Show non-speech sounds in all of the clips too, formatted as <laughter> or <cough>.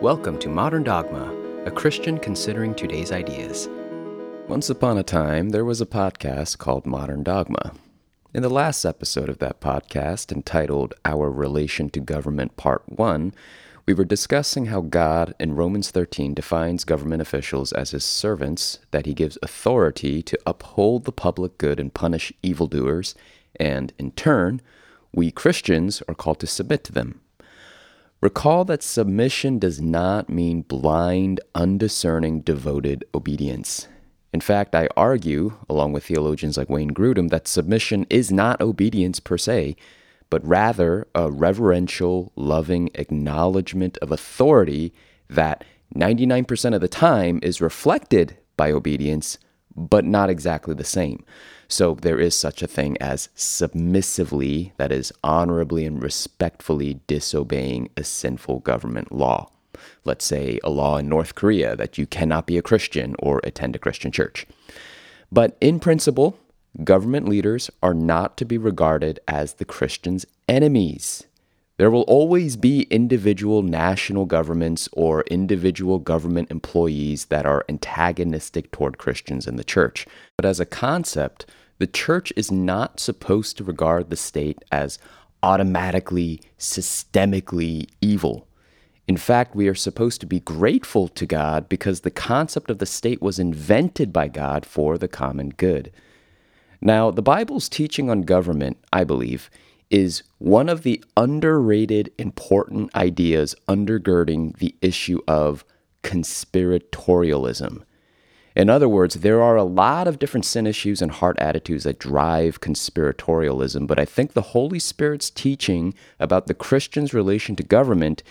Welcome to Modern Dogma, a Christian considering today's ideas. Once upon a time, there was a podcast called Modern Dogma. In the last episode of that podcast, entitled Our Relation to Government Part 1, we were discussing how God in Romans 13 defines government officials as his servants, that he gives authority to uphold the public good and punish evildoers, and in turn, we Christians are called to submit to them. Recall that submission does not mean blind, undiscerning, devoted obedience. In fact, I argue, along with theologians like Wayne Grudem, that submission is not obedience per se, but rather a reverential, loving acknowledgement of authority that 99% of the time is reflected by obedience, but not exactly the same. So there is such a thing as submissively, that is, honorably and respectfully disobeying a sinful government law. Let's say a law in North Korea that you cannot be a Christian or attend a Christian church. But in principle, government leaders are not to be regarded as the Christians' enemies. There will always be individual national governments or individual government employees that are antagonistic toward Christians in the church. But as a concept, the church is not supposed to regard the state as automatically, systemically evil. In fact, we are supposed to be grateful to God because the concept of the state was invented by God for the common good. Now, the Bible's teaching on government, I believe, is one of the underrated important ideas undergirding the issue of conspiratorialism. In other words, there are a lot of different sin issues and heart attitudes that drive conspiratorialism, but I think the Holy Spirit's teaching about the Christian's relation to government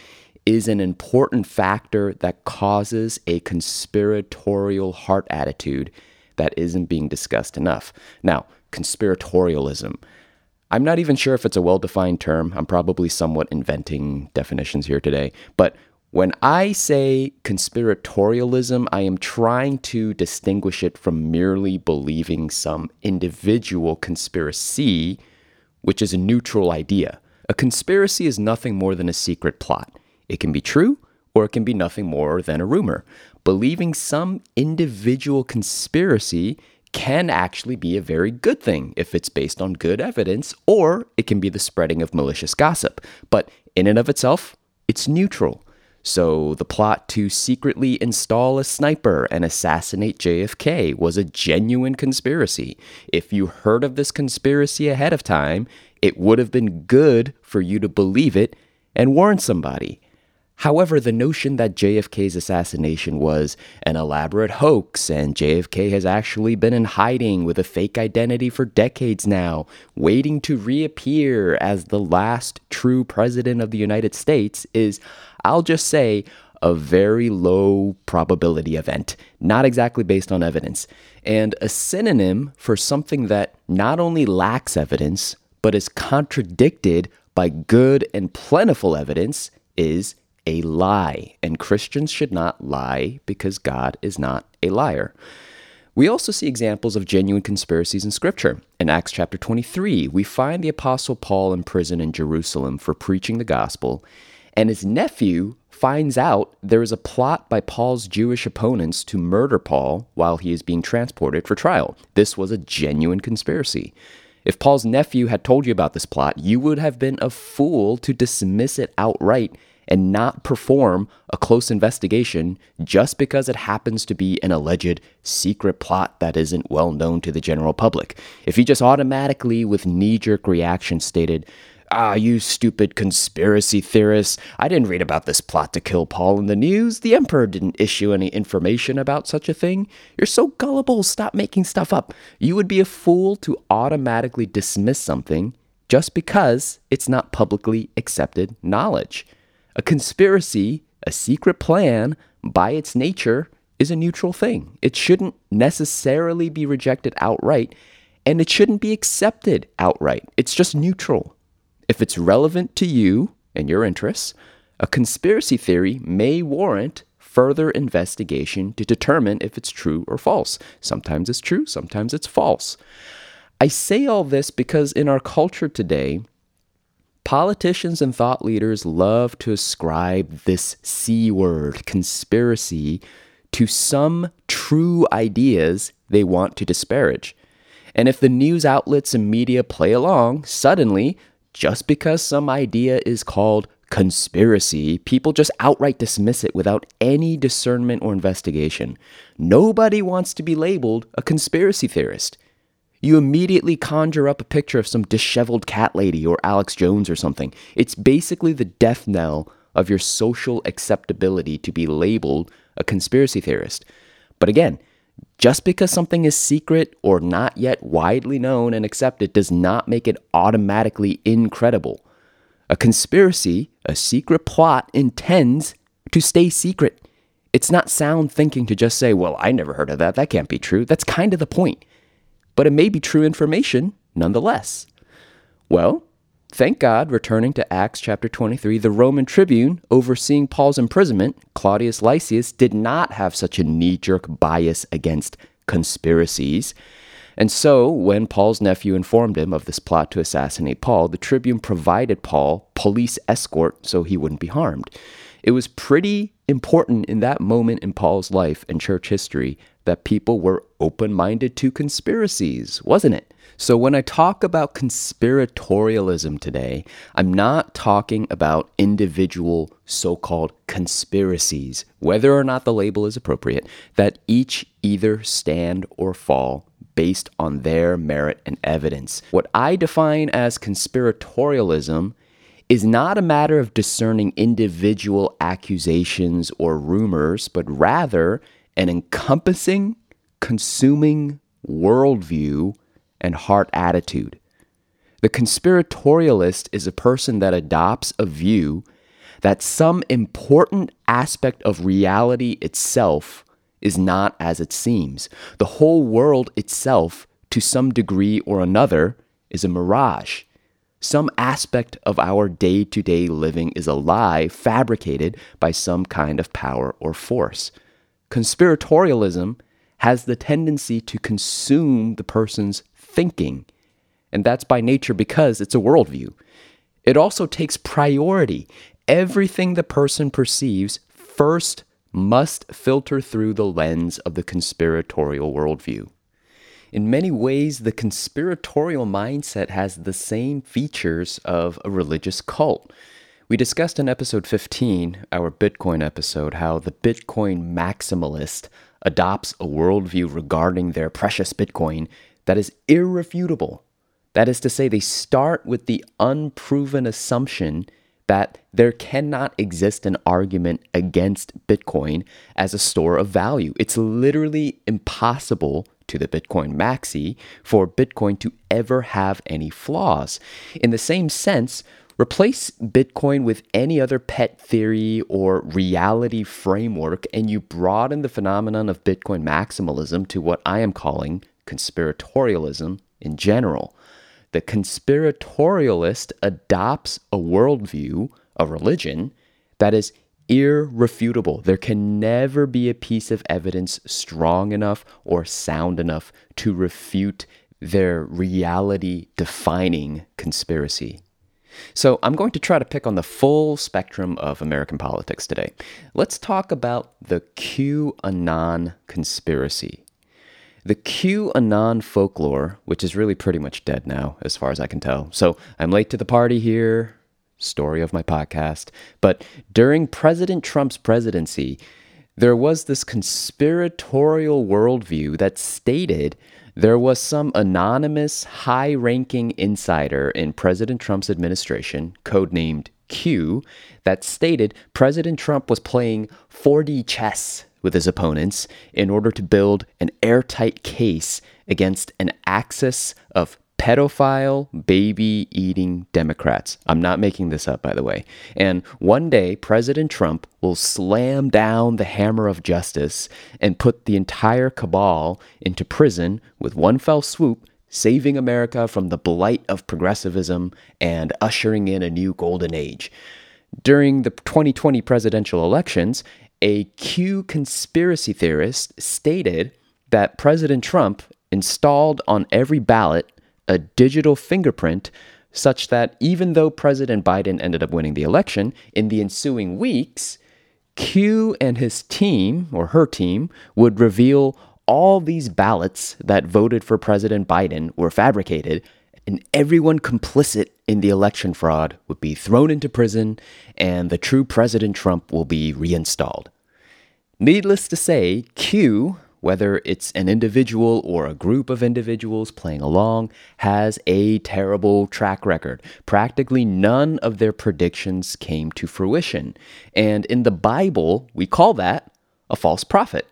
is an important factor that causes a conspiratorial heart attitude that isn't being discussed enough. Now, conspiratorialism. I'm not even sure if it's a well defined term. I'm probably somewhat inventing definitions here today. But when I say conspiratorialism, I am trying to distinguish it from merely believing some individual conspiracy, which is a neutral idea. A conspiracy is nothing more than a secret plot. It can be true or it can be nothing more than a rumor. Believing some individual conspiracy can actually be a very good thing if it's based on good evidence, or it can be the spreading of malicious gossip. But in and of itself, it's neutral. So, the plot to secretly install a sniper and assassinate JFK was a genuine conspiracy. If you heard of this conspiracy ahead of time, it would have been good for you to believe it and warn somebody. However, the notion that JFK's assassination was an elaborate hoax and JFK has actually been in hiding with a fake identity for decades now, waiting to reappear as the last true president of the United States is, I'll just say, a very low probability event, not exactly based on evidence, and a synonym for something that not only lacks evidence, but is contradicted by good and plentiful evidence is a lie, and Christians should not lie because God is not a liar. We also see examples of genuine conspiracies in Scripture. In Acts chapter 23, we find the Apostle Paul in prison in Jerusalem for preaching the gospel, and his nephew finds out there is a plot by Paul's Jewish opponents to murder Paul while he is being transported for trial. This was a genuine conspiracy. If Paul's nephew had told you about this plot, you would have been a fool to dismiss it outright and not perform a close investigation just because it happens to be an alleged secret plot that isn't well known to the general public. If you just automatically, with knee jerk reaction, stated, Ah, you stupid conspiracy theorists. I didn't read about this plot to kill Paul in the news. The Emperor didn't issue any information about such a thing. You're so gullible. Stop making stuff up. You would be a fool to automatically dismiss something just because it's not publicly accepted knowledge. A conspiracy, a secret plan, by its nature, is a neutral thing. It shouldn't necessarily be rejected outright, and it shouldn't be accepted outright. It's just neutral. If it's relevant to you and your interests, a conspiracy theory may warrant further investigation to determine if it's true or false. Sometimes it's true, sometimes it's false. I say all this because in our culture today, Politicians and thought leaders love to ascribe this C word, conspiracy, to some true ideas they want to disparage. And if the news outlets and media play along, suddenly, just because some idea is called conspiracy, people just outright dismiss it without any discernment or investigation. Nobody wants to be labeled a conspiracy theorist you immediately conjure up a picture of some disheveled cat lady or Alex Jones or something. It's basically the death knell of your social acceptability to be labeled a conspiracy theorist. But again, just because something is secret or not yet widely known and accepted does not make it automatically incredible. A conspiracy, a secret plot, intends to stay secret. It's not sound thinking to just say, well, I never heard of that. That can't be true. That's kind of the point but it may be true information nonetheless. Well, thank God, returning to Acts chapter 23, the Roman tribune overseeing Paul's imprisonment, Claudius Lysias, did not have such a knee jerk bias against conspiracies. And so, when Paul's nephew informed him of this plot to assassinate Paul, the tribune provided Paul police escort so he wouldn't be harmed. It was pretty important in that moment in Paul's life and church history that people were open minded to conspiracies, wasn't it? So, when I talk about conspiratorialism today, I'm not talking about individual so called conspiracies, whether or not the label is appropriate, that each either stand or fall based on their merit and evidence. What I define as conspiratorialism is not a matter of discerning individual accusations or rumors, but rather an encompassing, consuming worldview and heart attitude. The conspiratorialist is a person that adopts a view that some important aspect of reality itself is not as it seems. The whole world itself, to some degree or another, is a mirage. Some aspect of our day to day living is a lie fabricated by some kind of power or force. Conspiratorialism has the tendency to consume the person's thinking, and that's by nature because it's a worldview. It also takes priority. Everything the person perceives first must filter through the lens of the conspiratorial worldview. In many ways, the conspiratorial mindset has the same features of a religious cult. We discussed in episode 15, our Bitcoin episode, how the Bitcoin maximalist adopts a worldview regarding their precious Bitcoin that is irrefutable. That is to say, they start with the unproven assumption that there cannot exist an argument against Bitcoin as a store of value. It's literally impossible to the Bitcoin maxi for Bitcoin to ever have any flaws. In the same sense, replace Bitcoin with any other pet theory or reality framework, and you broaden the phenomenon of Bitcoin maximalism to what I am calling conspiratorialism in general. The conspiratorialist adopts a worldview, a religion, that is irrefutable. There can never be a piece of evidence strong enough or sound enough to refute their reality defining conspiracy. So, I'm going to try to pick on the full spectrum of American politics today. Let's talk about the QAnon conspiracy. The QAnon folklore, which is really pretty much dead now, as far as I can tell. So, I'm late to the party here story of my podcast. But during President Trump's presidency, there was this conspiratorial worldview that stated there was some anonymous, high ranking insider in President Trump's administration, codenamed Q, that stated President Trump was playing 4D chess with his opponents in order to build an airtight case against an axis of pedophile, baby eating Democrats. I'm not making this up, by the way. And one day, President Trump will slam down the hammer of justice and put the entire cabal into prison with one fell swoop, saving America from the blight of progressivism and ushering in a new golden age. During the 2020 presidential elections, a Q conspiracy theorist stated that President Trump installed on every ballot a digital fingerprint such that even though President Biden ended up winning the election, in the ensuing weeks, Q and his team, or her team, would reveal all these ballots that voted for President Biden were fabricated, and everyone complicit in the election fraud would be thrown into prison, and the true President Trump will be reinstalled. Needless to say, Q, whether it's an individual or a group of individuals playing along, has a terrible track record. Practically none of their predictions came to fruition. And in the Bible, we call that a false prophet.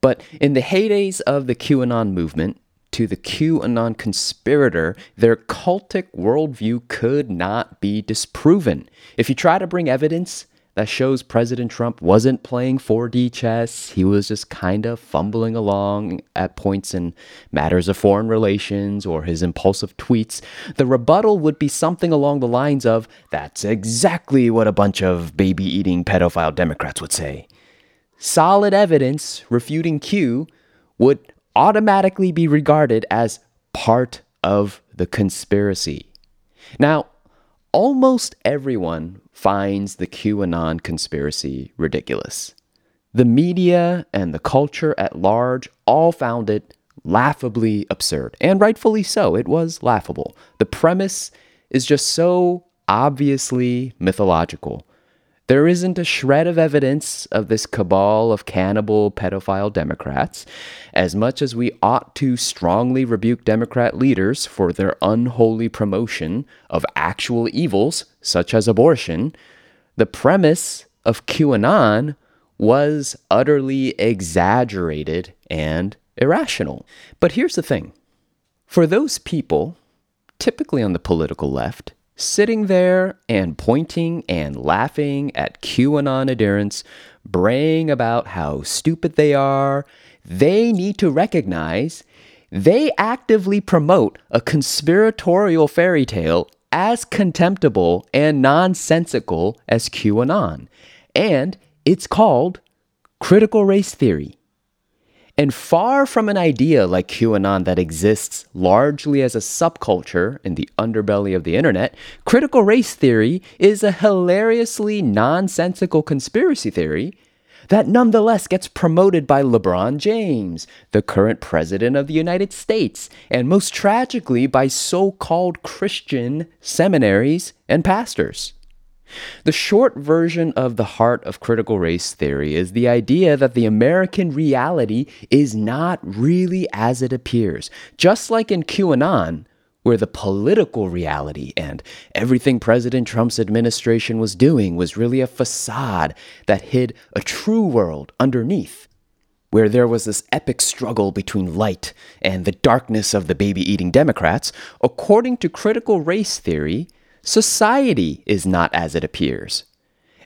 But in the heydays of the QAnon movement, to the QAnon conspirator, their cultic worldview could not be disproven. If you try to bring evidence that shows President Trump wasn't playing 4D chess, he was just kind of fumbling along at points in matters of foreign relations or his impulsive tweets, the rebuttal would be something along the lines of, That's exactly what a bunch of baby eating pedophile Democrats would say solid evidence refuting Q would automatically be regarded as part of the conspiracy. Now, almost everyone finds the QAnon conspiracy ridiculous. The media and the culture at large all found it laughably absurd, and rightfully so. It was laughable. The premise is just so obviously mythological there isn't a shred of evidence of this cabal of cannibal pedophile Democrats. As much as we ought to strongly rebuke Democrat leaders for their unholy promotion of actual evils, such as abortion, the premise of QAnon was utterly exaggerated and irrational. But here's the thing for those people, typically on the political left, sitting there and pointing and laughing at QAnon adherents, braying about how stupid they are, they need to recognize they actively promote a conspiratorial fairy tale as contemptible and nonsensical as QAnon. And it's called critical race theory. And far from an idea like QAnon that exists largely as a subculture in the underbelly of the internet, critical race theory is a hilariously nonsensical conspiracy theory that nonetheless gets promoted by LeBron James, the current president of the United States, and most tragically by so called Christian seminaries and pastors. The short version of the heart of critical race theory is the idea that the American reality is not really as it appears. Just like in QAnon, where the political reality and everything President Trump's administration was doing was really a facade that hid a true world underneath, where there was this epic struggle between light and the darkness of the baby eating Democrats, according to critical race theory, Society is not as it appears.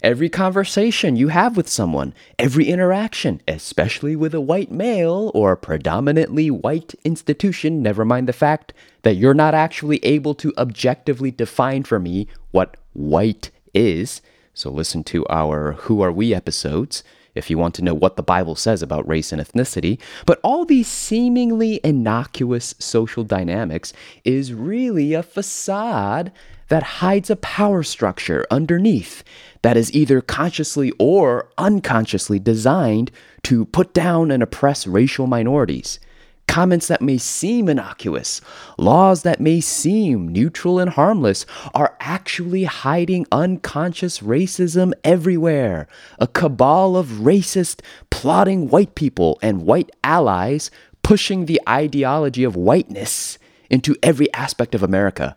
Every conversation you have with someone, every interaction, especially with a white male or a predominantly white institution, never mind the fact that you're not actually able to objectively define for me what white is. So listen to our Who Are We episodes if you want to know what the Bible says about race and ethnicity. But all these seemingly innocuous social dynamics is really a facade that hides a power structure underneath that is either consciously or unconsciously designed to put down and oppress racial minorities. Comments that may seem innocuous, laws that may seem neutral and harmless, are actually hiding unconscious racism everywhere. A cabal of racist, plotting white people and white allies pushing the ideology of whiteness into every aspect of America.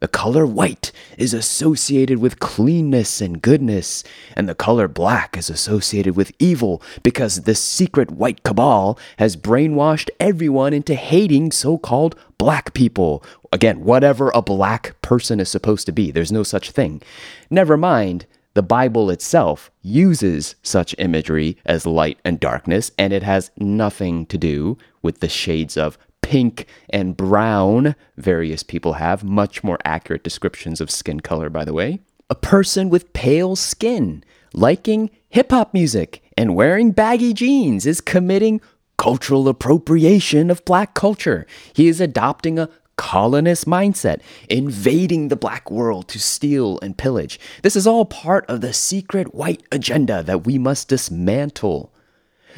The color white is associated with cleanness and goodness, and the color black is associated with evil because this secret white cabal has brainwashed everyone into hating so called black people. Again, whatever a black person is supposed to be, there's no such thing. Never mind, the Bible itself uses such imagery as light and darkness, and it has nothing to do with the shades of pink and brown various people have, much more accurate descriptions of skin color, by the way. A person with pale skin, liking hip hop music, and wearing baggy jeans is committing cultural appropriation of black culture. He is adopting a colonist mindset, invading the black world to steal and pillage. This is all part of the secret white agenda that we must dismantle.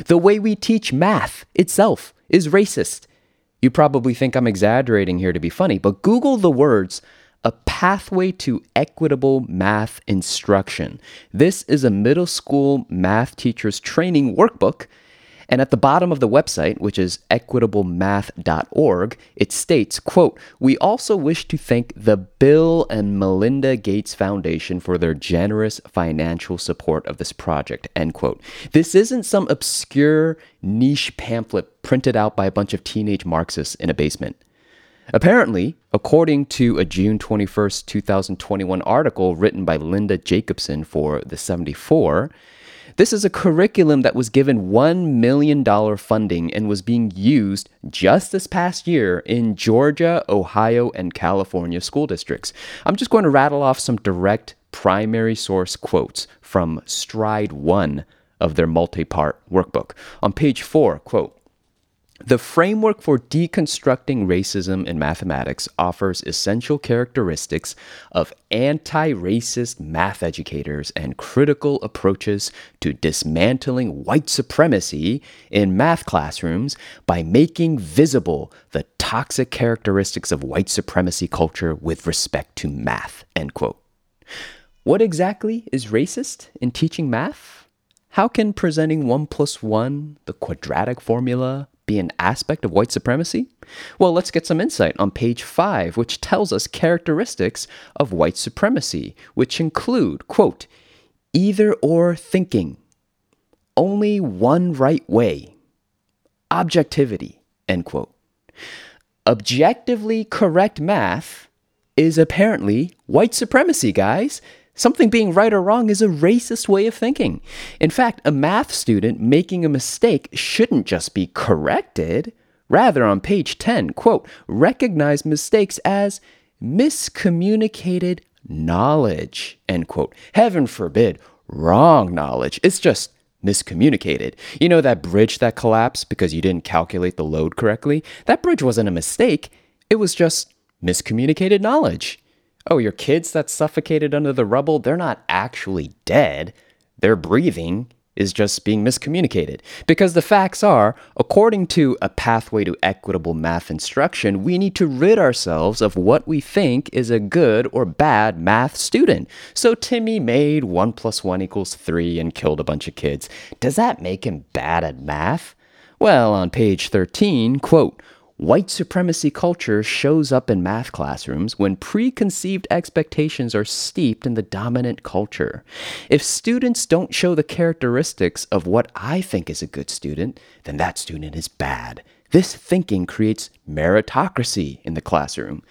The way we teach math itself is racist. You probably think I'm exaggerating here to be funny, but Google the words a pathway to equitable math instruction. This is a middle school math teacher's training workbook and at the bottom of the website, which is equitablemath.org, it states, quote, "We also wish to thank the Bill and Melinda Gates Foundation for their generous financial support of this project." End quote. This isn't some obscure niche pamphlet printed out by a bunch of teenage Marxists in a basement. Apparently, according to a June 21st, 2021 article written by Linda Jacobson for The 74, this is a curriculum that was given $1 million funding and was being used just this past year in Georgia, Ohio, and California school districts. I'm just going to rattle off some direct primary source quotes from Stride 1 of their multi part workbook. On page 4, quote, the framework for deconstructing racism in mathematics offers essential characteristics of anti racist math educators and critical approaches to dismantling white supremacy in math classrooms by making visible the toxic characteristics of white supremacy culture with respect to math. End quote. What exactly is racist in teaching math? How can presenting 1 plus 1, the quadratic formula, be an aspect of white supremacy? Well, let's get some insight on page 5, which tells us characteristics of white supremacy, which include, quote, either or thinking, only one right way, objectivity, end quote. Objectively correct math is apparently white supremacy, guys. Something being right or wrong is a racist way of thinking. In fact, a math student making a mistake shouldn't just be corrected. Rather, on page 10, quote, recognize mistakes as miscommunicated knowledge, end quote. Heaven forbid, wrong knowledge. It's just miscommunicated. You know that bridge that collapsed because you didn't calculate the load correctly? That bridge wasn't a mistake, it was just miscommunicated knowledge. Oh, your kids that suffocated under the rubble, they're not actually dead. Their breathing is just being miscommunicated. Because the facts are, according to a pathway to equitable math instruction, we need to rid ourselves of what we think is a good or bad math student. So Timmy made 1 plus 1 equals 3 and killed a bunch of kids. Does that make him bad at math? Well, on page 13, quote, White supremacy culture shows up in math classrooms when preconceived expectations are steeped in the dominant culture. If students don't show the characteristics of what I think is a good student, then that student is bad. This thinking creates meritocracy in the classroom.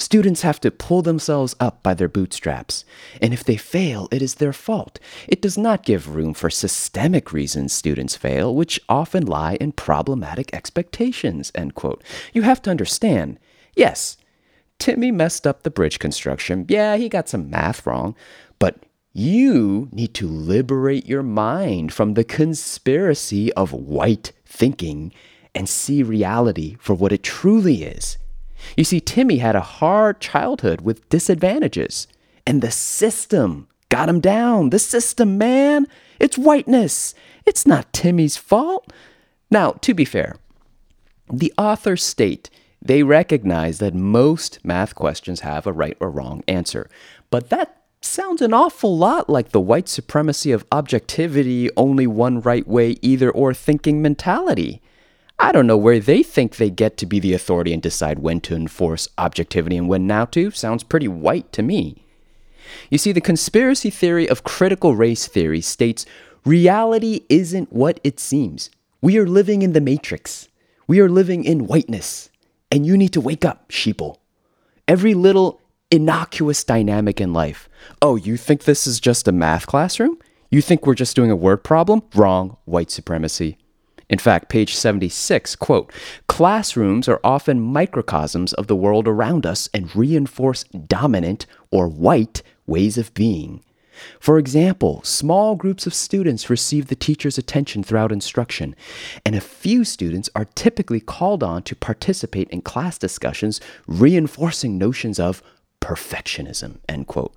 Students have to pull themselves up by their bootstraps, and if they fail, it is their fault. It does not give room for systemic reasons students fail, which often lie in problematic expectations. End quote. You have to understand, yes, Timmy messed up the bridge construction. Yeah, he got some math wrong, but you need to liberate your mind from the conspiracy of white thinking and see reality for what it truly is. You see, Timmy had a hard childhood with disadvantages, and the system got him down. The system, man. It's whiteness. It's not Timmy's fault. Now, to be fair, the authors state they recognize that most math questions have a right or wrong answer, but that sounds an awful lot like the white supremacy of objectivity, only one right way, either or thinking mentality. I don't know where they think they get to be the authority and decide when to enforce objectivity and when not to. Sounds pretty white to me. You see, the conspiracy theory of critical race theory states reality isn't what it seems. We are living in the matrix. We are living in whiteness. And you need to wake up, sheeple. Every little innocuous dynamic in life. Oh, you think this is just a math classroom? You think we're just doing a word problem? Wrong, white supremacy. In fact, page 76, quote, classrooms are often microcosms of the world around us and reinforce dominant or white ways of being. For example, small groups of students receive the teacher's attention throughout instruction, and a few students are typically called on to participate in class discussions reinforcing notions of perfectionism, end quote.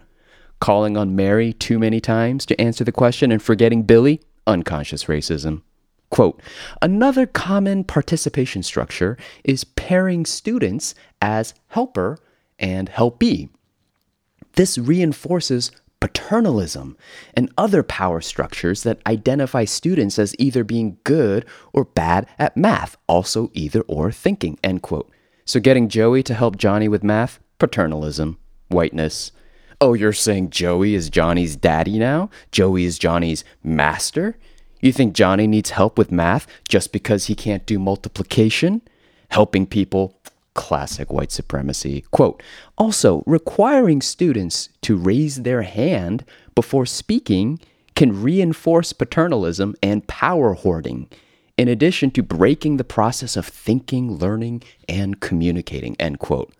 Calling on Mary too many times to answer the question and forgetting Billy, unconscious racism. Quote, another common participation structure is pairing students as helper and helpee. This reinforces paternalism, and other power structures that identify students as either being good or bad at math, also either or thinking, end quote. So getting Joey to help Johnny with math, paternalism, whiteness. Oh, you're saying Joey is Johnny's daddy now? Joey is Johnny's master? You think Johnny needs help with math just because he can't do multiplication? Helping people classic white supremacy. Quote Also, requiring students to raise their hand before speaking can reinforce paternalism and power hoarding, in addition to breaking the process of thinking, learning, and communicating. End quote.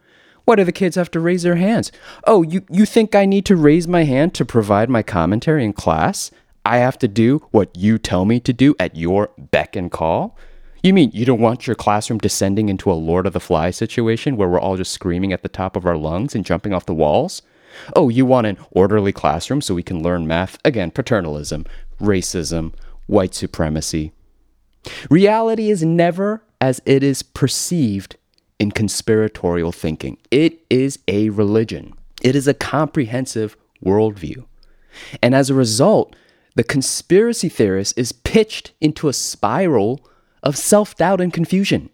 Why do the kids have to raise their hands? Oh, you, you think I need to raise my hand to provide my commentary in class? I have to do what you tell me to do at your beck and call? You mean you don't want your classroom descending into a Lord of the Flies situation where we're all just screaming at the top of our lungs and jumping off the walls? Oh, you want an orderly classroom so we can learn math? Again, paternalism, racism, white supremacy. Reality is never as it is perceived in conspiratorial thinking. It is a religion, it is a comprehensive worldview. And as a result, the conspiracy theorist is pitched into a spiral of self doubt and confusion.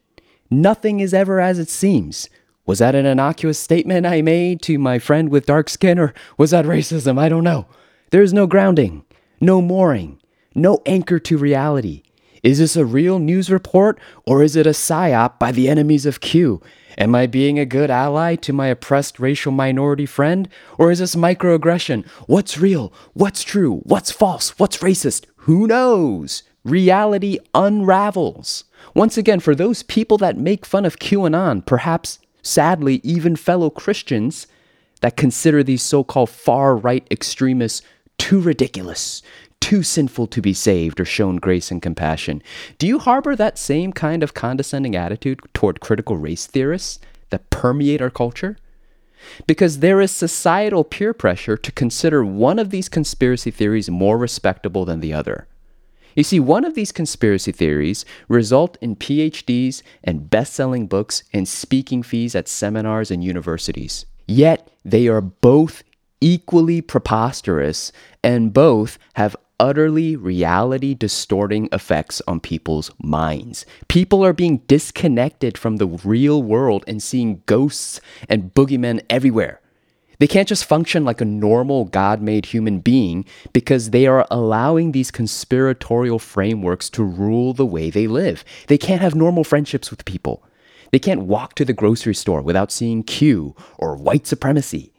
Nothing is ever as it seems. Was that an innocuous statement I made to my friend with dark skin, or was that racism? I don't know. There is no grounding, no mooring, no anchor to reality. Is this a real news report, or is it a psyop by the enemies of Q? Am I being a good ally to my oppressed racial minority friend, or is this microaggression? What's real? What's true? What's false? What's racist? Who knows? reality unravels. Once again, for those people that make fun of QAnon, perhaps sadly, even fellow Christians that consider these so called far right extremists too ridiculous, too sinful to be saved or shown grace and compassion. Do you harbor that same kind of condescending attitude toward critical race theorists that permeate our culture? Because there is societal peer pressure to consider one of these conspiracy theories more respectable than the other. You see, one of these conspiracy theories result in PhDs and best-selling books and speaking fees at seminars and universities. Yet they are both equally preposterous and both have utterly reality distorting effects on people's minds. People are being disconnected from the real world and seeing ghosts and boogeymen everywhere. They can't just function like a normal God made human being because they are allowing these conspiratorial frameworks to rule the way they live. They can't have normal friendships with people. They can't walk to the grocery store without seeing Q or white supremacy.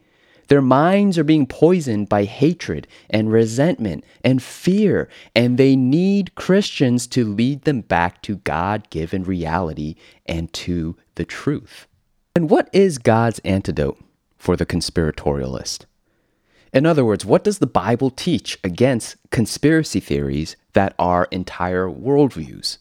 Their minds are being poisoned by hatred and resentment and fear, and they need Christians to lead them back to God given reality and to the truth. And what is God's antidote? for the conspiratorialist. In other words, what does the Bible teach against conspiracy theories that are entire worldviews?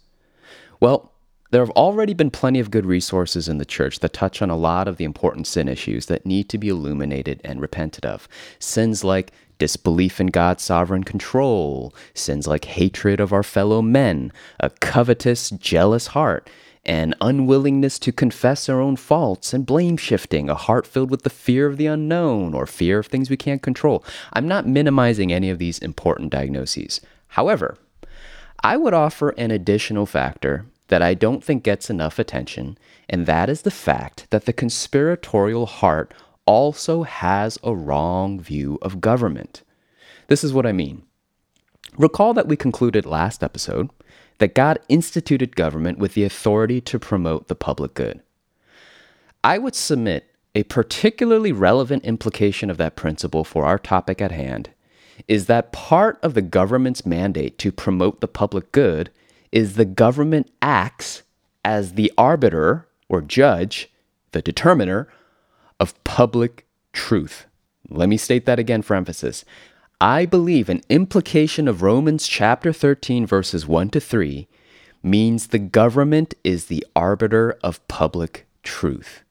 Well, there have already been plenty of good resources in the church that touch on a lot of the important sin issues that need to be illuminated and repented of. Sins like disbelief in God's sovereign control, sins like hatred of our fellow men, a covetous, jealous heart, an unwillingness to confess our own faults and blame shifting, a heart filled with the fear of the unknown or fear of things we can't control. I'm not minimizing any of these important diagnoses. However, I would offer an additional factor that I don't think gets enough attention, and that is the fact that the conspiratorial heart also has a wrong view of government. This is what I mean. Recall that we concluded last episode that God instituted government with the authority to promote the public good. I would submit a particularly relevant implication of that principle for our topic at hand is that part of the government's mandate to promote the public good is the government acts as the arbiter or judge, the determiner of public truth. Let me state that again for emphasis. I believe an implication of Romans chapter 13, verses 1 to 3 means the government is the arbiter of public truth.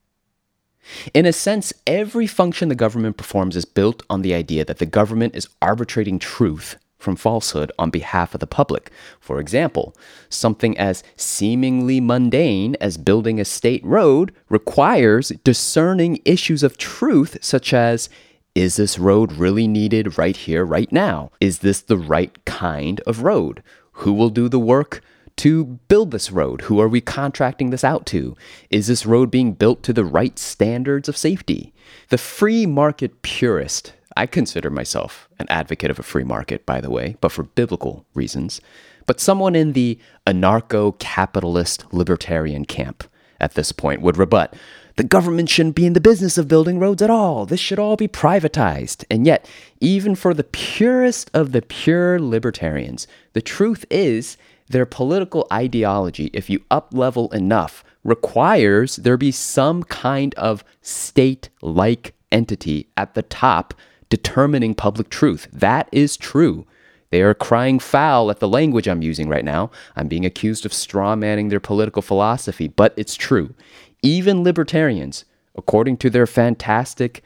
In a sense, every function the government performs is built on the idea that the government is arbitrating truth from falsehood on behalf of the public. For example, something as seemingly mundane as building a state road requires discerning issues of truth, such as is this road really needed right here, right now? Is this the right kind of road? Who will do the work? to build this road? Who are we contracting this out to? Is this road being built to the right standards of safety? The free market purist, I consider myself an advocate of a free market, by the way, but for biblical reasons, but someone in the anarcho capitalist libertarian camp at this point would rebut the government shouldn't be in the business of building roads at all. This should all be privatized. And yet, even for the purest of the pure libertarians, the truth is their political ideology, if you up level enough, requires there be some kind of state like entity at the top determining public truth. That is true. They are crying foul at the language I'm using right now. I'm being accused of strawmanning their political philosophy, but it's true. Even libertarians, according to their fantastic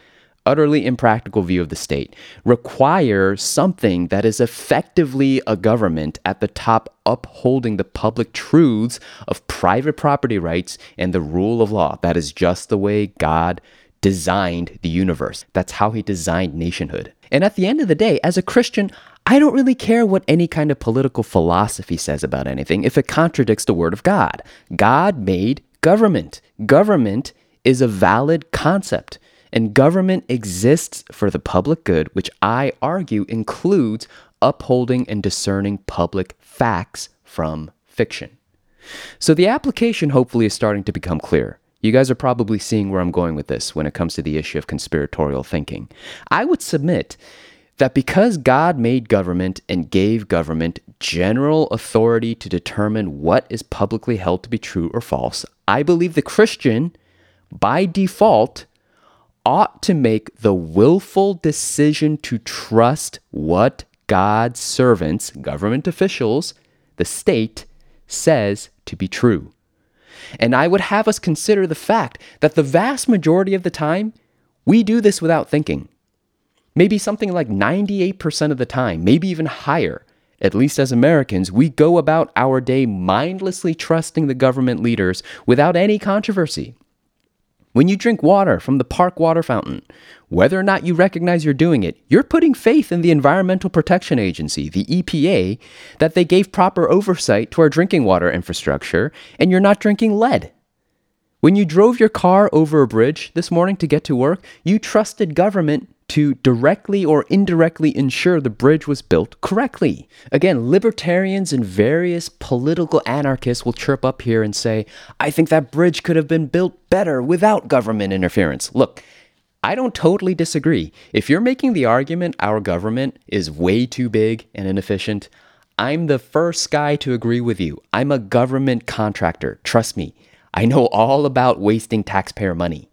utterly impractical view of the state require something that is effectively a government at the top upholding the public truths of private property rights and the rule of law. That is just the way God designed the universe. That's how he designed nationhood. And at the end of the day, as a Christian, I don't really care what any kind of political philosophy says about anything if it contradicts the word of God. God made government. Government is a valid concept. And government exists for the public good, which I argue includes upholding and discerning public facts from fiction. So the application hopefully is starting to become clear. You guys are probably seeing where I'm going with this when it comes to the issue of conspiratorial thinking. I would submit that because God made government and gave government general authority to determine what is publicly held to be true or false, I believe the Christian, by default, ought to make the willful decision to trust what God's servants, government officials, the state, says to be true. And I would have us consider the fact that the vast majority of the time, we do this without thinking. Maybe something like 98% of the time, maybe even higher. At least as Americans, we go about our day mindlessly trusting the government leaders without any controversy. When you drink water from the park water fountain, whether or not you recognize you're doing it, you're putting faith in the Environmental Protection Agency, the EPA, that they gave proper oversight to our drinking water infrastructure and you're not drinking lead. When you drove your car over a bridge this morning to get to work, you trusted government to directly or indirectly ensure the bridge was built correctly. Again, libertarians and various political anarchists will chirp up here and say, I think that bridge could have been built better without government interference. Look, I don't totally disagree. If you're making the argument our government is way too big and inefficient, I'm the first guy to agree with you. I'm a government contractor. Trust me, I know all about wasting taxpayer money.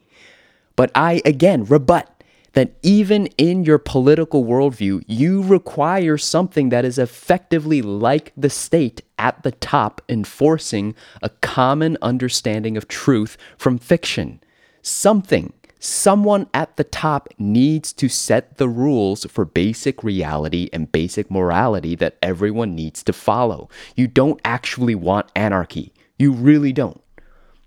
But I, again, rebut that even in your political worldview, you require something that is effectively like the state at the top, enforcing a common understanding of truth from fiction. Something, someone at the top needs to set the rules for basic reality and basic morality that everyone needs to follow. You don't actually want anarchy. You really don't.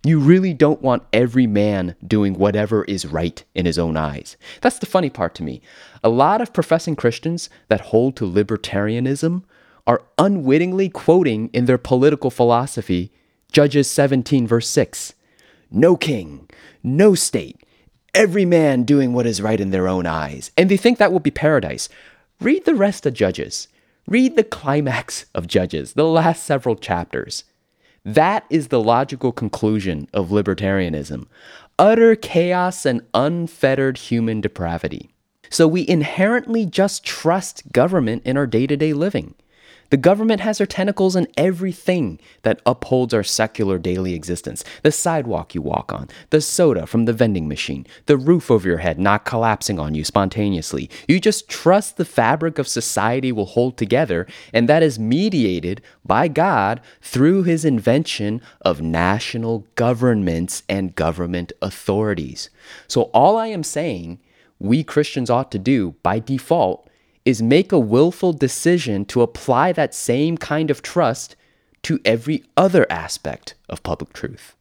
You really don't want every man doing whatever is right in his own eyes. That's the funny part to me. A lot of professing Christians that hold to libertarianism are unwittingly quoting in their political philosophy Judges 17, verse 6 No king, no state, every man doing what is right in their own eyes. And they think that will be paradise. Read the rest of Judges. Read the climax of Judges, the last several chapters. That is the logical conclusion of libertarianism utter chaos and unfettered human depravity. So we inherently just trust government in our day to day living. The government has their tentacles in everything that upholds our secular daily existence. The sidewalk you walk on, the soda from the vending machine, the roof over your head not collapsing on you spontaneously. You just trust the fabric of society will hold together, and that is mediated by God through his invention of national governments and government authorities. So, all I am saying we Christians ought to do by default is make a willful decision to apply that same kind of trust to every other aspect of public truth.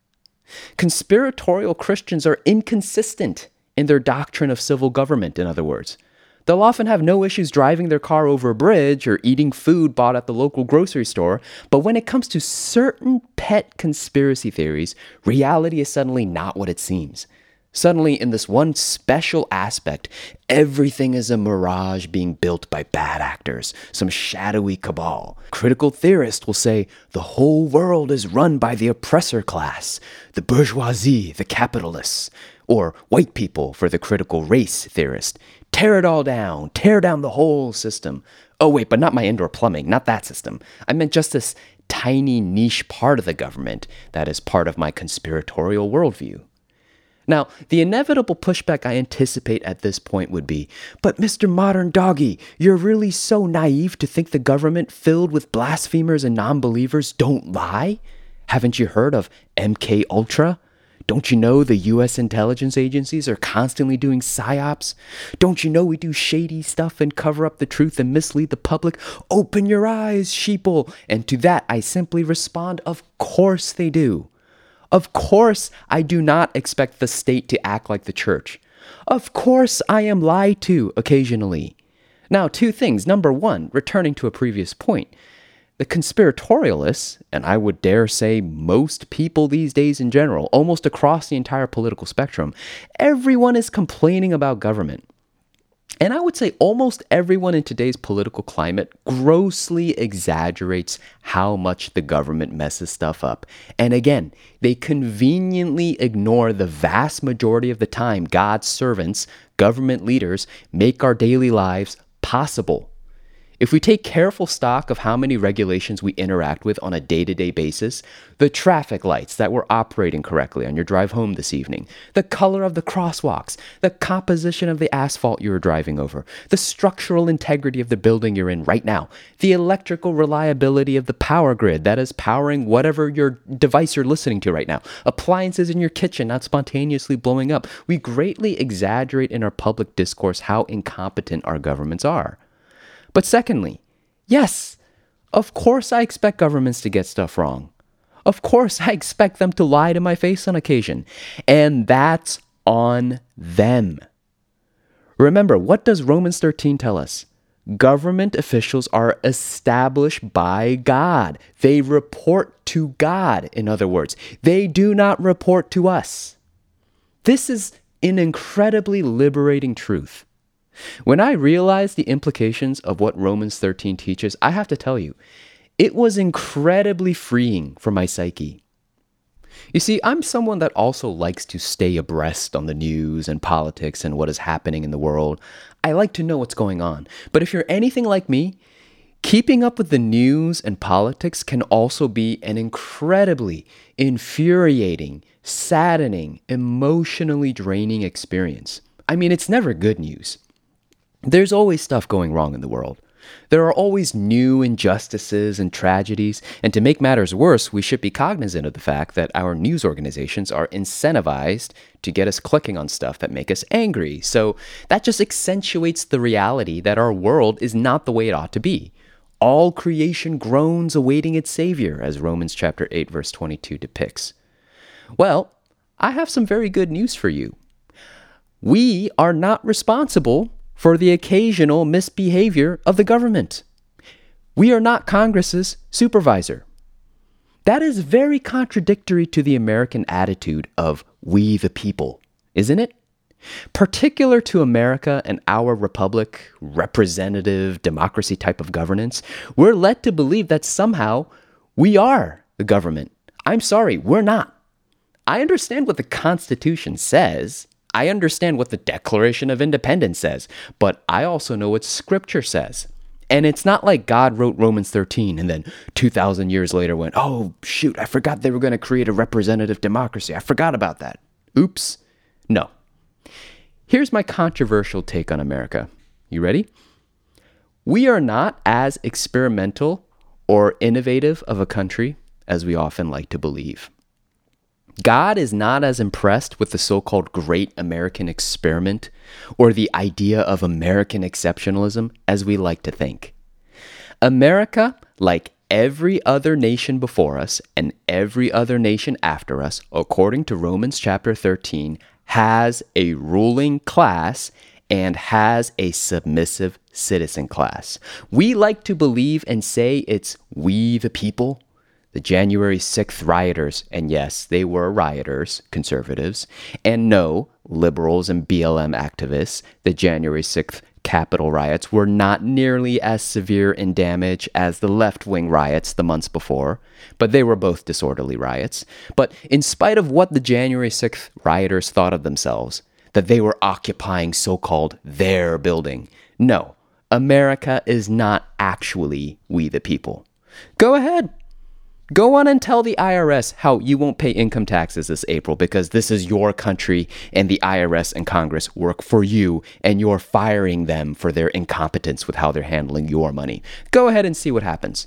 Conspiratorial Christians are inconsistent in their doctrine of civil government, in other words. They'll often have no issues driving their car over a bridge or eating food bought at the local grocery store, but when it comes to certain pet conspiracy theories, reality is suddenly not what it seems. Suddenly, in this one special aspect, everything is a mirage being built by bad actors, some shadowy cabal. Critical theorists will say the whole world is run by the oppressor class, the bourgeoisie, the capitalists, or white people for the critical race theorist. Tear it all down, tear down the whole system. Oh, wait, but not my indoor plumbing, not that system. I meant just this tiny niche part of the government that is part of my conspiratorial worldview. Now, the inevitable pushback I anticipate at this point would be, but Mr. Modern Dogma, you're really so naive to think the government filled with blasphemers and non-believers don't lie? Haven't you heard of MK Ultra? Don't you know the US intelligence agencies are constantly doing psyops? Don't you know we do shady stuff and cover up the truth and mislead the public? Open your eyes, sheeple. And to that I simply respond, of course they do. Of course, I do not expect the state to act like the church. Of course, I am lied to occasionally. Now, two things. Number one, returning to a previous point, the conspiratorialists, and I would dare say most people these days in general, almost across the entire political spectrum, everyone is complaining about government. And I would say almost everyone in today's political climate grossly exaggerates how much the government messes stuff up. And again, they conveniently ignore the vast majority of the time God's servants, government leaders, make our daily lives possible. If we take careful stock of how many regulations we interact with on a day to day basis, the traffic lights that were operating correctly on your drive home this evening, the color of the crosswalks, the composition of the asphalt you were driving over, the structural integrity of the building you're in right now, the electrical reliability of the power grid that is powering whatever your device you're listening to right now, appliances in your kitchen not spontaneously blowing up, we greatly exaggerate in our public discourse how incompetent our governments are. But secondly, yes, of course I expect governments to get stuff wrong. Of course <laughs> I expect them to lie to my face on occasion. And that's on them. Remember, what does Romans 13 tell us? Government officials are established by God. They report to God, in other words. They do not report to us. This is an incredibly liberating truth. When I realized the implications of what Romans 13 teaches, I have to tell you, it was incredibly freeing for my psyche. You see, I'm someone that also likes to stay abreast on the news and politics and what is happening in the world. I like to know what's going on. But if you're anything like me, keeping up with the news and politics can also be an incredibly infuriating, saddening, emotionally draining experience. I mean, it's never good news. There's always stuff going wrong in the world. There are always new injustices and tragedies, and to make matters worse, we should be cognizant of the fact that our news organizations are incentivized to get us clicking on stuff that make us angry. So that just accentuates the reality that our world is not the way it ought to be. All creation groans awaiting its savior, as Romans chapter 8 verse 22 depicts. Well, I have some very good news for you. We are not responsible for the occasional misbehavior of the government. We are not Congress's supervisor. That is very contradictory to the American attitude of we the people, isn't it? Particular to America and our republic, representative democracy type of governance, we're led to believe that somehow we are the government. I'm sorry, we're not. I understand what the Constitution says, I understand what the Declaration of Independence says, but I also know what Scripture says. And it's not like God wrote Romans 13 and then 2,000 years later went, oh, shoot, I forgot they were going to create a representative democracy. I forgot about that. Oops. No. Here's my controversial take on America. You ready? We are not as experimental or innovative of a country as we often like to believe. God is not as impressed with the so called great American experiment or the idea of American exceptionalism as we like to think. America, like every other nation before us and every other nation after us, according to Romans chapter 13, has a ruling class and has a submissive citizen class. We like to believe and say it's we the people the January 6th rioters, and yes, they were rioters, conservatives, and no, liberals and BLM activists, the January 6th Capitol riots were not nearly as severe in damage as the left wing riots the months before, but they were both disorderly riots. But in spite of what the January 6th rioters thought of themselves, that they were occupying so called their building, no, America is not actually we the people. Go ahead, Go on and tell the IRS how you won't pay income taxes this April because this is your country and the IRS and Congress work for you and you're firing them for their incompetence with how they're handling your money. Go ahead and see what happens.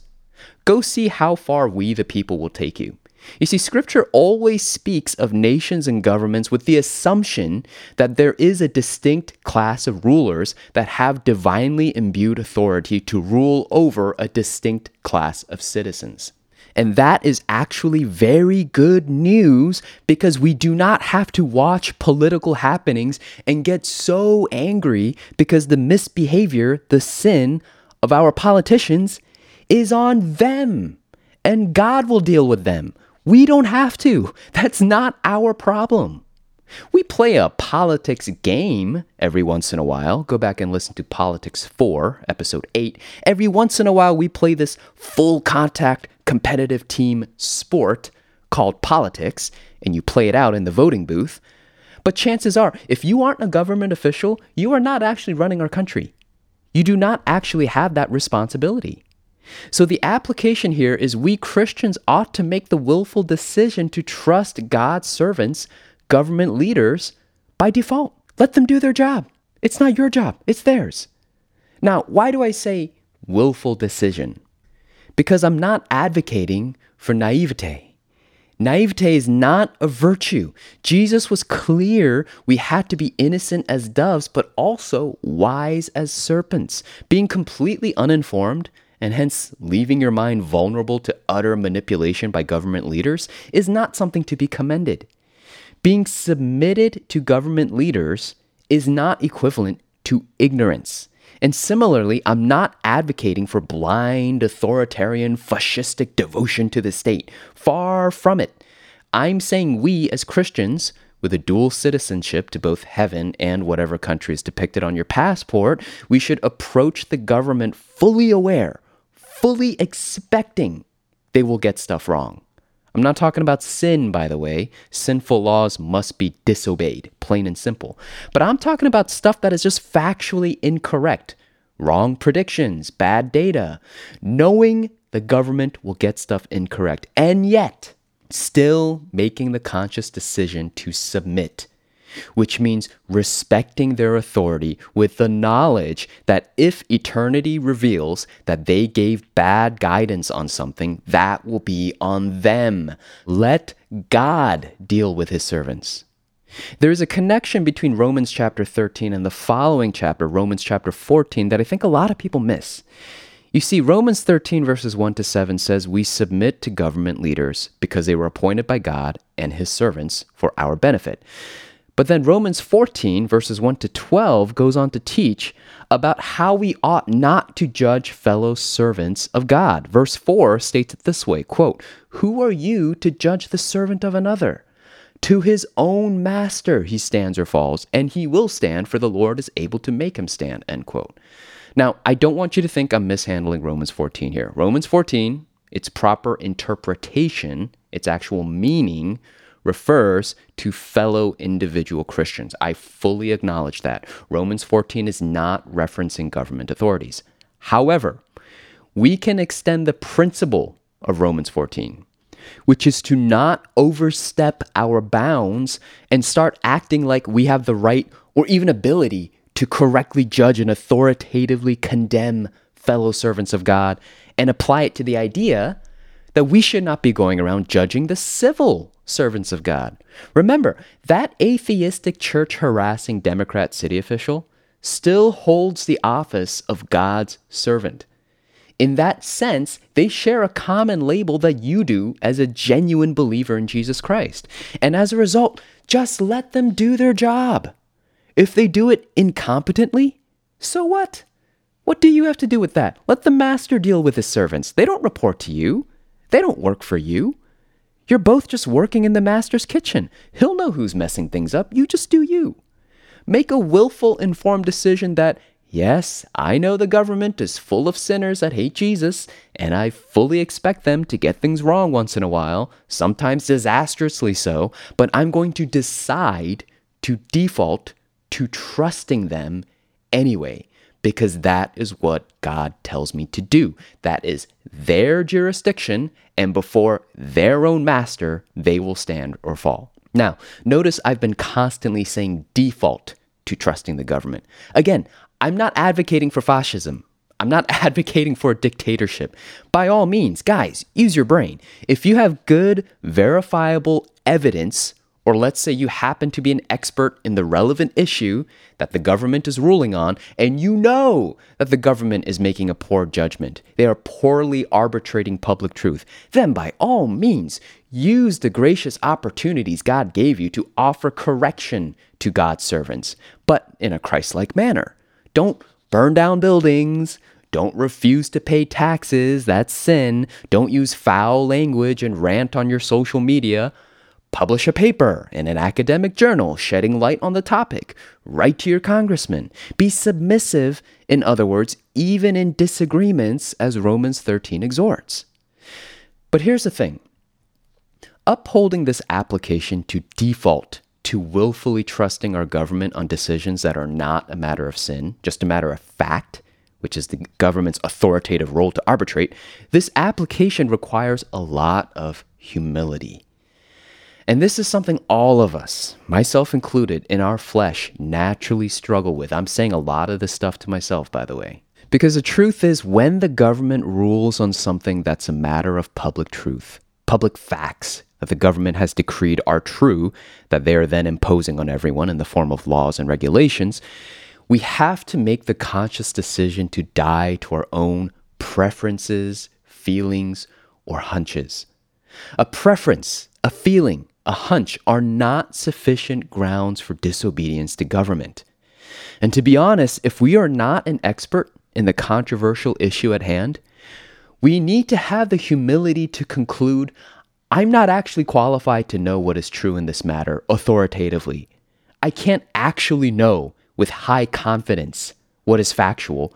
Go see how far we, the people, will take you. You see, Scripture always speaks of nations and governments with the assumption that there is a distinct class of rulers that have divinely imbued authority to rule over a distinct class of citizens. And that is actually very good news because we do not have to watch political happenings and get so angry because the misbehavior, the sin of our politicians is on them. And God will deal with them. We don't have to. <laughs> That's not our problem. We play a politics game every once in a while. Go back and listen to Politics 4, episode 8. Every once in a while, we play this full contact competitive team sport called politics, and you play it out in the voting booth. But chances are, if you aren't a government official, you are not actually running our country. You do not actually have that responsibility. So the application here is we Christians ought to make the willful decision to trust God's servants government leaders by default. Let them do their job. It's not your job, it's theirs. Now, why do I say willful decision? Because I'm not advocating for naivete. Naivete is not a virtue. Jesus was clear we had to be innocent as doves, but also wise as serpents. Being completely uninformed and hence leaving your mind vulnerable to utter manipulation by government leaders is not something to be commended. Being submitted to government leaders is not equivalent to ignorance. And similarly, I'm not advocating for blind, authoritarian, fascistic devotion to the state. Far from it. I'm saying we as Christians, with a dual citizenship to both heaven and whatever country is depicted on your passport, we should approach the government fully aware, fully expecting they will get stuff wrong. I'm not talking about sin, by the way. Sinful laws must be disobeyed, plain and simple. But I'm talking about stuff that is just factually incorrect wrong predictions, bad data, knowing the government will get stuff incorrect, and yet still making the conscious decision to submit which means respecting their authority with the knowledge that if eternity reveals that they gave bad guidance on something, that will be on them. Let God deal with his servants. There is a connection between Romans chapter 13 and the following chapter, Romans chapter 14, that I think a lot of people miss. You see, Romans 13, verses 1 to 7 says, We submit to government leaders because they were appointed by God and his servants for our benefit. But then Romans 14, verses 1 to 12, goes on to teach about how we ought not to judge fellow servants of God. Verse 4 states it this way quote, Who are you to judge the servant of another? To his own master he stands or falls, and he will stand, for the Lord is able to make him stand. End quote. Now, I don't want you to think I'm mishandling Romans 14 here. Romans 14, its proper interpretation, its actual meaning, refers to fellow individual Christians. I fully acknowledge that. Romans 14 is not referencing government authorities. However, we can extend the principle of Romans 14, which is to not overstep our bounds and start acting like we have the right or even ability to correctly judge and authoritatively condemn fellow servants of God and apply it to the idea that we should not be going around judging the civil servants of God. Remember, that atheistic church harassing Democrat city official still holds the office of God's servant. In that sense, they share a common label that you do as a genuine believer in Jesus Christ. And as a result, just let them do their job. If they do it incompetently, so what? What do you have to do with that? Let the master deal with his servants. They don't report to you, they don't work for you. You're both just working in the master's kitchen. He'll know who's messing things up. You just do you. Make a willful, informed decision that, yes, I know the government is full of sinners that hate Jesus, and I fully expect them to get things wrong once in a while, sometimes disastrously so, but I'm going to decide to default to trusting them anyway because that is what God tells me to do. That is their jurisdiction, and before their own master, they will stand or fall. Now, notice I've been constantly saying default to trusting the government. Again, I'm not advocating for fascism. I'm not <laughs> advocating for a dictatorship. By all means, guys, use your brain. If you have good, verifiable evidence or let's say you happen to be an expert in the relevant issue that the government is ruling on, and you know that the government is making a poor judgment. They are poorly arbitrating public truth. Then, by all means, use the gracious opportunities God gave you to offer correction to God's servants, but in a Christ like manner. Don't burn down buildings. Don't refuse to pay taxes. That's sin. Don't use foul language and rant on your social media. Publish a paper in an academic journal shedding light on the topic. Write to your congressman. Be submissive, in other words, even in disagreements, as Romans 13 exhorts. But here's the thing upholding this application to default to willfully trusting our government on decisions that are not a matter of sin, just a matter of fact, which is the government's authoritative role to arbitrate, this application requires a lot of humility. And this is something all of us, myself included, in our flesh naturally struggle with. I'm saying a lot of this stuff to myself, by the way. Because the truth is, when the government rules on something that's a matter of public truth, public facts that the government has decreed are true, that they are then imposing on everyone in the form of laws and regulations, we have to make the conscious decision to die to our own preferences, feelings, or hunches. A preference, a feeling, a hunch are not sufficient grounds for disobedience to government. And to be honest, if we are not an expert in the controversial issue at hand, we need to have the humility to conclude I'm not actually qualified to know what is true in this matter authoritatively. I can't actually know with high confidence what is factual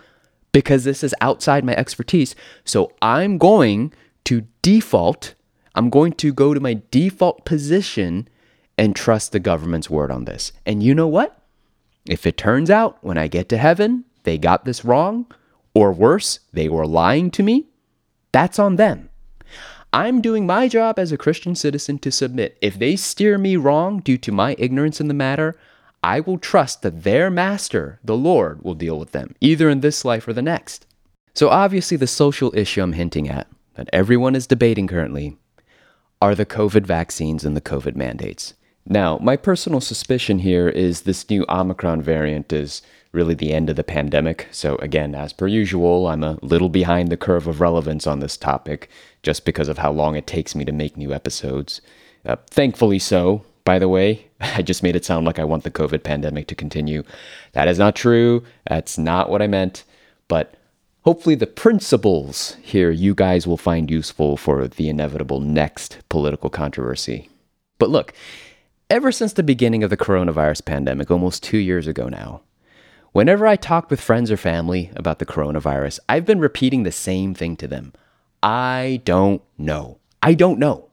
because this is outside my expertise. So I'm going to default I'm going to go to my default position and trust the government's word on this. And you know what? If it turns out when I get to heaven, they got this wrong, or worse, they were lying to me, that's on them. I'm doing my job as a Christian citizen to submit. If they steer me wrong due to my ignorance in the matter, I will trust that their master, the Lord, will deal with them, either in this life or the next. So, obviously, the social issue I'm hinting at, that everyone is debating currently, are the COVID vaccines and the COVID mandates. Now, my personal suspicion here is this new Omicron variant is really the end of the pandemic. So, again, as per usual, I'm a little behind the curve of relevance on this topic just because of how long it takes me to make new episodes. Uh, thankfully, so. By the way, <laughs> I just made it sound like I want the COVID pandemic to continue. That is not true. That's not what I meant. But Hopefully, the principles here you guys will find useful for the inevitable next political controversy. But look, ever since the beginning of the coronavirus pandemic, almost two years ago now, whenever I talk with friends or family about the coronavirus, I've been repeating the same thing to them I don't know. I don't know.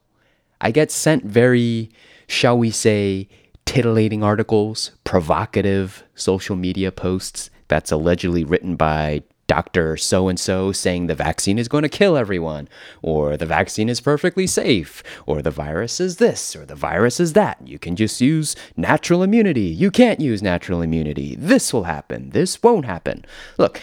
I get sent very, shall we say, titillating articles, provocative social media posts that's allegedly written by Dr. So and so saying the vaccine is going to kill everyone, or the vaccine is perfectly safe, or the virus is this, or the virus is that. You can just use natural immunity. You can't use natural immunity. This will happen. This won't happen. Look,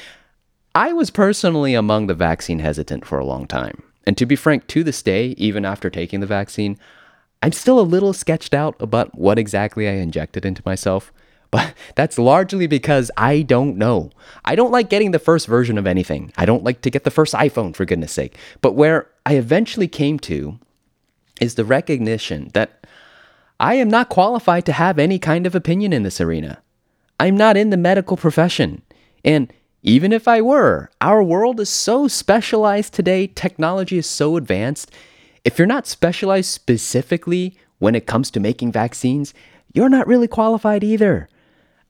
I was personally among the vaccine hesitant for a long time. And to be frank, to this day, even after taking the vaccine, I'm still a little sketched out about what exactly I injected into myself. But that's largely because I don't know. I don't like getting the first version of anything. I don't like to get the first iPhone, for goodness sake. But where I eventually came to is the recognition that I am not qualified to have any kind of opinion in this arena. I'm not in the medical profession. And even if I were, our world is so specialized today, technology is so advanced. If you're not specialized specifically when it comes to making vaccines, you're not really qualified either.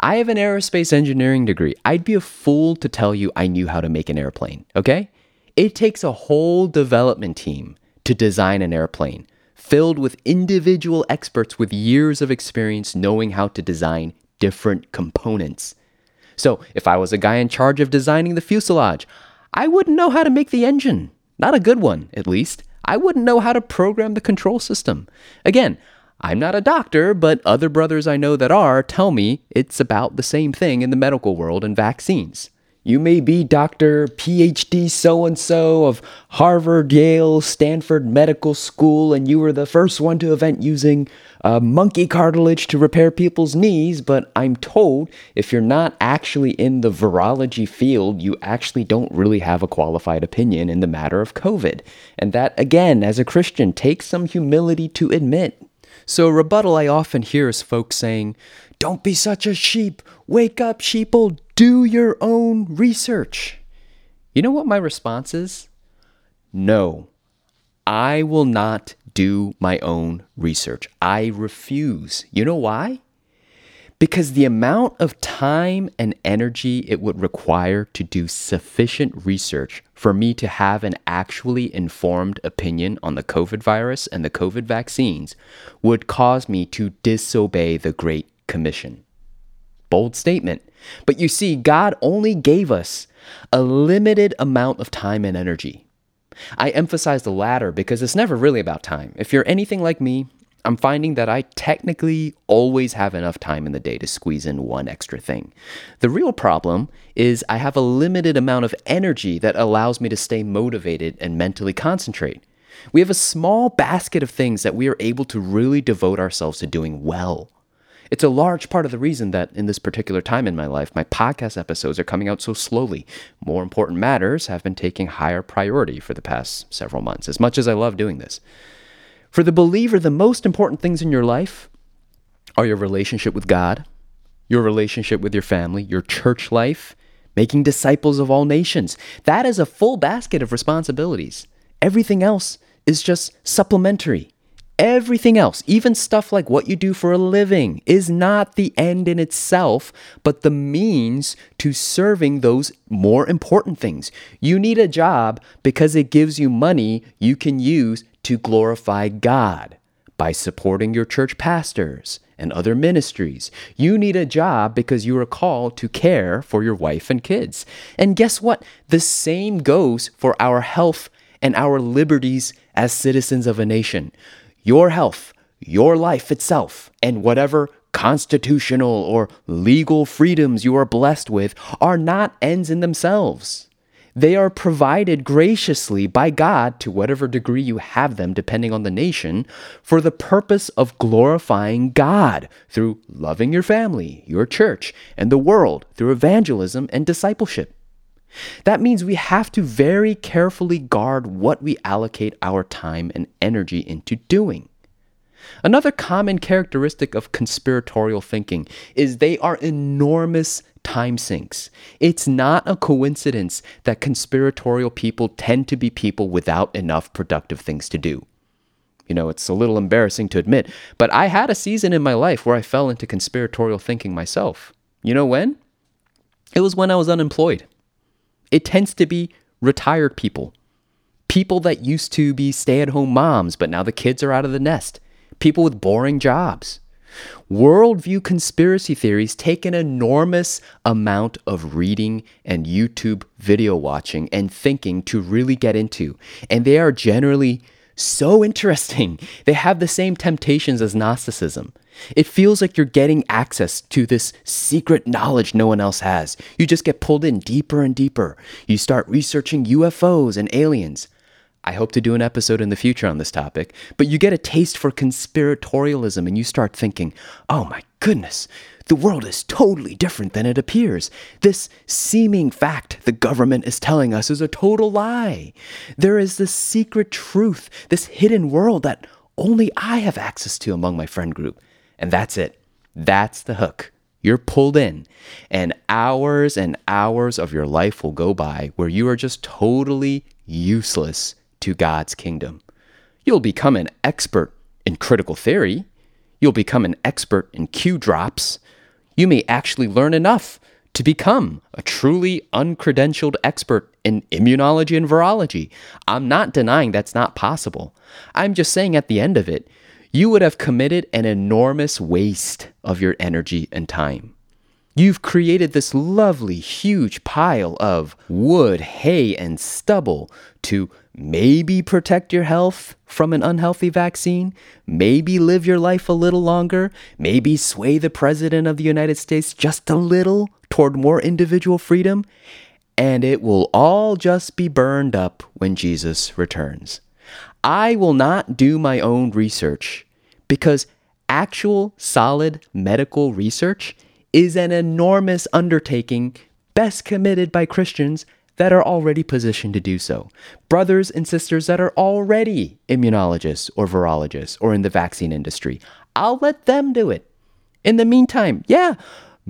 I have an aerospace engineering degree. I'd be a fool to tell you I knew how to make an airplane, okay? It takes a whole development team to design an airplane filled with individual experts with years of experience knowing how to design different components. So, if I was a guy in charge of designing the fuselage, I wouldn't know how to make the engine. Not a good one, at least. I wouldn't know how to program the control system. Again, I'm not a doctor, but other brothers I know that are tell me it's about the same thing in the medical world and vaccines. You may be Dr. PhD so and so of Harvard, Yale, Stanford Medical School, and you were the first one to invent using uh, monkey cartilage to repair people's knees. But I'm told if you're not actually in the virology field, you actually don't really have a qualified opinion in the matter of COVID. And that, again, as a Christian, takes some humility to admit. So, rebuttal I often hear is folks saying, Don't be such a sheep. Wake up, sheeple. Do your own research. You know what my response is? No, I will not do my own research. I refuse. You know why? Because the amount of time and energy it would require to do sufficient research for me to have an actually informed opinion on the COVID virus and the COVID vaccines would cause me to disobey the Great Commission. Bold statement. But you see, God only gave us a limited amount of time and energy. I emphasize the latter because it's never really about time. If you're anything like me, I'm finding that I technically always have enough time in the day to squeeze in one extra thing. The real problem is I have a limited amount of energy that allows me to stay motivated and mentally concentrate. We have a small basket of things that we are able to really devote ourselves to doing well. It's a large part of the reason that in this particular time in my life, my podcast episodes are coming out so slowly. More important matters have been taking higher priority for the past several months, as much as I love doing this. For the believer, the most important things in your life are your relationship with God, your relationship with your family, your church life, making disciples of all nations. That is a full basket of responsibilities. Everything else is just supplementary. Everything else, even stuff like what you do for a living, is not the end in itself, but the means to serving those more important things. You need a job because it gives you money you can use to glorify God by supporting your church pastors and other ministries. You need a job because you are called to care for your wife and kids. And guess what? The same goes for our health and our liberties as citizens of a nation. Your health, your life itself, and whatever constitutional or legal freedoms you are blessed with are not ends in themselves. They are provided graciously by God to whatever degree you have them, depending on the nation, for the purpose of glorifying God through loving your family, your church, and the world through evangelism and discipleship. That means we have to very carefully guard what we allocate our time and energy into doing. Another common characteristic of conspiratorial thinking is they are enormous time sinks. It's not a coincidence that conspiratorial people tend to be people without enough productive things to do. You know, it's a little embarrassing to admit, but I had a season in my life where I fell into conspiratorial thinking myself. You know when? It was when I was unemployed. It tends to be retired people, people that used to be stay at home moms, but now the kids are out of the nest, people with boring jobs Worldview conspiracy theories take an enormous amount of reading and YouTube video watching and thinking to really get into, and they are generally so interesting. <laughs> They have the same temptations as Gnosticism. It feels like you're getting access to this secret knowledge no one else has. You just get pulled in deeper and deeper. You start researching UFOs and aliens. I hope to do an episode in the future on this topic, but you get a taste for conspiratorialism and you start thinking, oh my goodness, the world is totally different than it appears. This seeming fact the government is telling us is a total lie. There is this secret truth, this hidden world that only I have access to among my friend group. And that's it. That's the hook. You're pulled in, and hours and hours of your life will go by where you are just totally useless to God's kingdom. You'll become an expert in critical theory. You'll become an expert in Q drops. You may actually learn enough to become a truly uncredentialed expert in immunology and virology. I'm not denying that's not possible. I'm just saying at the end of it, you would have committed an enormous waste of your energy and time. You've created this lovely, huge pile of wood, hay, and stubble to maybe protect your health from an unhealthy vaccine, maybe live your life a little longer, maybe sway the President of the United States just a little toward more individual freedom, and it will all just be burned up when Jesus returns. I will not do my own research because actual solid medical research is an enormous undertaking best committed by Christians that are already positioned to do so. Brothers and sisters that are already immunologists or virologists or in the vaccine industry. I'll let them do it. In the meantime, yeah,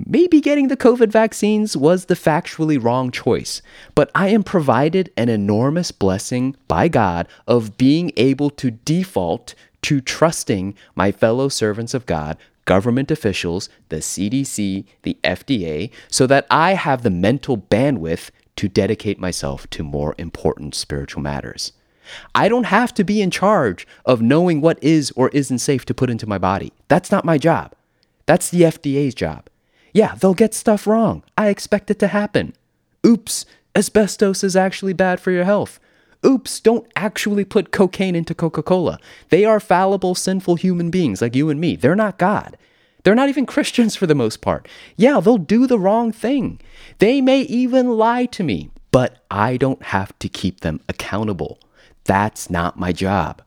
maybe getting the COVID vaccines was the factually wrong choice, but I am provided an enormous blessing by God of being able to default to trusting my fellow servants of God government officials, the CDC, the FDA, so that I have the mental bandwidth to dedicate myself to more important spiritual matters. I don't have to be in charge of knowing what is or isn't safe to put into my body. That's not my job. That's the FDA's job. Yeah, they'll get stuff wrong. I expect it to happen. Oops, asbestos is actually bad for your health. Oops, don't actually put cocaine into Coca Cola. They are fallible, sinful human beings like you and me. They're not God. They're not even <laughs> Christians for the most part. Yeah, they'll do the wrong thing. They may even lie to me, but I don't have to keep them accountable. That's not my job.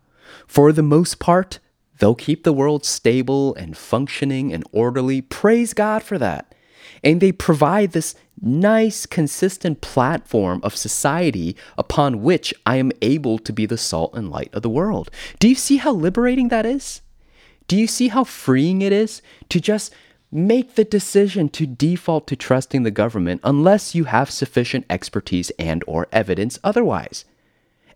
For the most part, they'll keep the world stable and functioning and orderly. Praise God for that. And they provide this nice, consistent platform of society upon which I am able to be the salt and light of the world. Do you see how liberating that is? Do you see how freeing it is to just make the decision to default to trusting the government unless you have sufficient expertise and or evidence otherwise?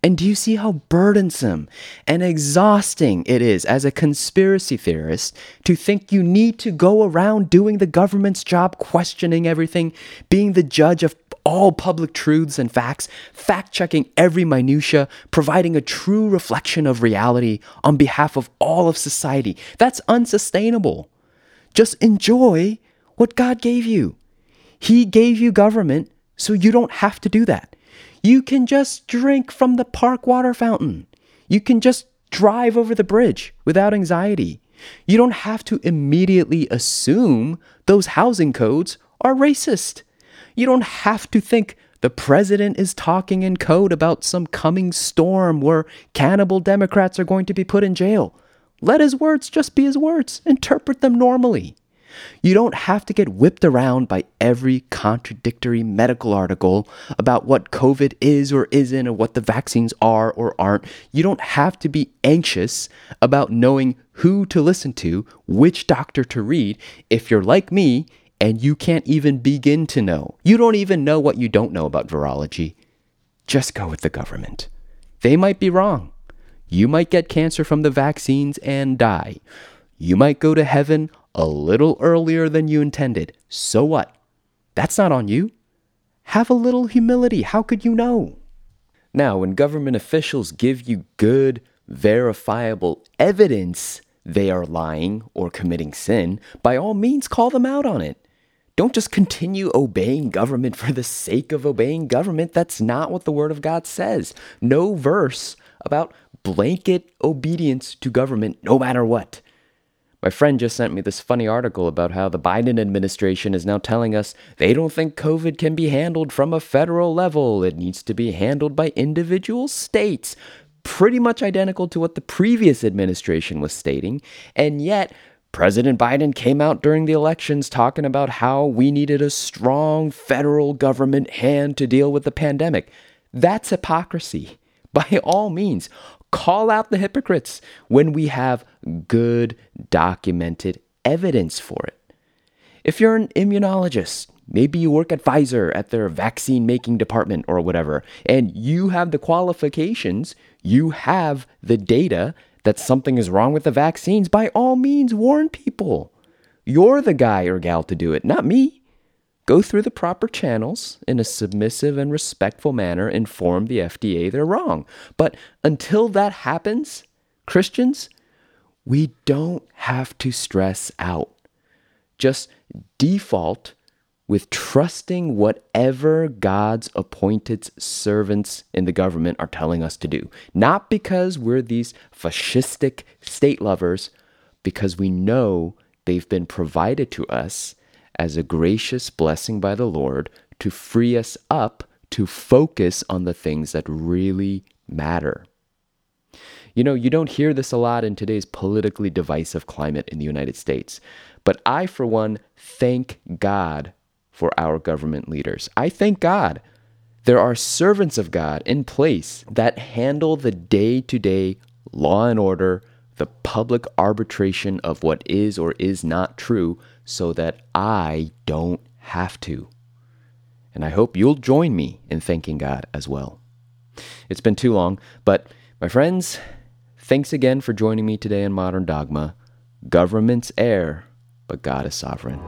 And do you see how burdensome and exhausting it is as a conspiracy theorist to think you need to go around doing the government's job, questioning everything, being the judge of all public truths and facts, fact checking every minutia, providing a true reflection of reality on behalf of all of society? That's unsustainable. Just enjoy what God gave you. He gave you government so you don't have to do that. You can just drink from the park water fountain. You can just drive over the bridge without anxiety. You don't have to immediately assume those housing codes are racist. You don't have to think the president is talking in code about some coming storm where cannibal Democrats are going to be put in jail. Let his words just be his words. Interpret them normally. You don't have to get whipped around by every contradictory medical article about what COVID is or isn't, or what the vaccines are or aren't. You don't have to be anxious about knowing who to listen to, which doctor to read, if you're like me and you can't even begin to know. You don't even know what you don't know about virology. Just go with the government. They might be wrong. You might get cancer from the vaccines and die. You might go to heaven a little earlier than you intended. So what? That's not on you. Have a little humility. How could you know? Now, when government officials give you good, verifiable evidence they are lying or committing sin, by all means call them out on it. Don't just continue obeying government for the sake of obeying government. That's not what the Word of God says. No verse about blanket obedience to government, no matter what. My friend just sent me this funny article about how the Biden administration is now telling us they don't think COVID can be handled from a federal level. It needs to be handled by individual states. Pretty much identical to what the previous administration was stating. And yet, President Biden came out during the elections talking about how we needed a strong federal government hand to deal with the pandemic. That's hypocrisy. <laughs> By all means, call out the hypocrites when we have good documented evidence for it. If you're an immunologist, maybe you work at Pfizer at their vaccine making department or whatever, and you have the qualifications, you have the data that something is wrong with the vaccines, by all means warn people. You're the guy or gal to do it, not me. Go through the proper channels in a submissive and respectful manner, inform the FDA they're wrong. But until that happens, Christians, we don't have to stress out. Just default with trusting whatever God's appointed servants in the government are telling us to do. Not because we're these fascistic state lovers, because we know they've been provided to us as a gracious blessing by the Lord to free us up to focus on the things that really matter. You know, you don't hear this a lot in today's politically divisive climate in the United States, but I, for one, thank God for our government leaders. I thank God there are servants of God in place that handle the day to day law and order, the public arbitration of what is or is not true so that I don't have to. And I hope you'll join me in thanking God as well. It's been too long, but my friends, thanks again for joining me today in Modern Dogma. Governments err, but God is sovereign.